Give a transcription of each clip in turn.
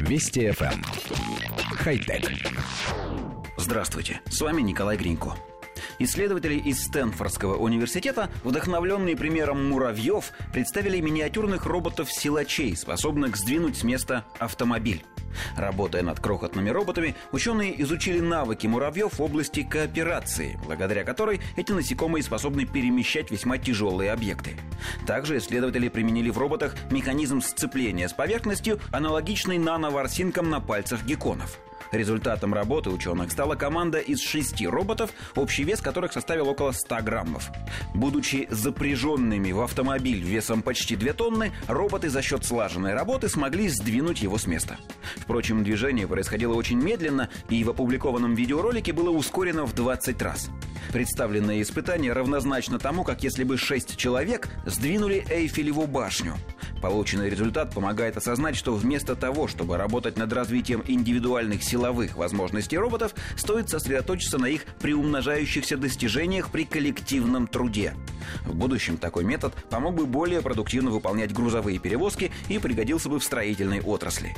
Вести FM. Эм. Хай-тек. Здравствуйте, с вами Николай Гринько. Исследователи из Стэнфордского университета, вдохновленные примером муравьев, представили миниатюрных роботов-силачей, способных сдвинуть с места автомобиль. Работая над крохотными роботами, ученые изучили навыки муравьев в области кооперации, благодаря которой эти насекомые способны перемещать весьма тяжелые объекты. Также исследователи применили в роботах механизм сцепления с поверхностью, аналогичный нановорсинкам на пальцах гекконов. Результатом работы ученых стала команда из шести роботов, общий вес которых составил около 100 граммов. Будучи запряженными в автомобиль весом почти 2 тонны, роботы за счет слаженной работы смогли сдвинуть его с места. Впрочем, движение происходило очень медленно и в опубликованном видеоролике было ускорено в 20 раз. Представленное испытание равнозначно тому, как если бы шесть человек сдвинули Эйфелеву башню. Полученный результат помогает осознать, что вместо того, чтобы работать над развитием индивидуальных силовых возможностей роботов, стоит сосредоточиться на их приумножающихся достижениях при коллективном труде. В будущем такой метод помог бы более продуктивно выполнять грузовые перевозки и пригодился бы в строительной отрасли.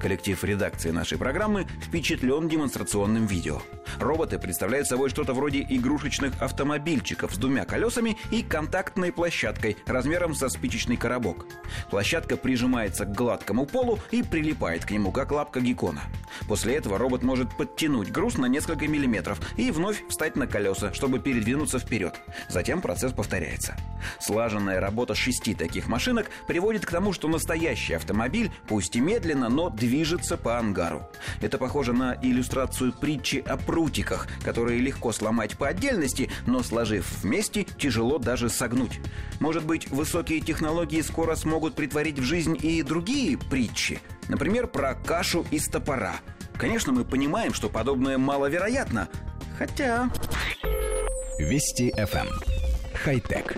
Коллектив редакции нашей программы впечатлен демонстрационным видео. Роботы представляют собой что-то вроде игрушечных автомобильчиков с двумя колесами и контактной площадкой размером со спичечный коробок. Площадка прижимается к гладкому полу и прилипает к нему, как лапка геккона. После этого робот может подтянуть груз на несколько миллиметров и вновь встать на колеса, чтобы передвинуться вперед. Затем процесс повторяется. Слаженная работа шести таких машинок приводит к тому, что настоящий автомобиль, пусть и медленно, но движется по ангару. Это похоже на иллюстрацию притчи о прутиках, которые легко сломать по отдельности, но сложив вместе, тяжело даже согнуть. Может быть, высокие технологии скоро смогут притворить в жизнь и другие притчи? Например, про кашу из топора. Конечно, мы понимаем, что подобное маловероятно, хотя... Вести FM. Эм. Хай-тек.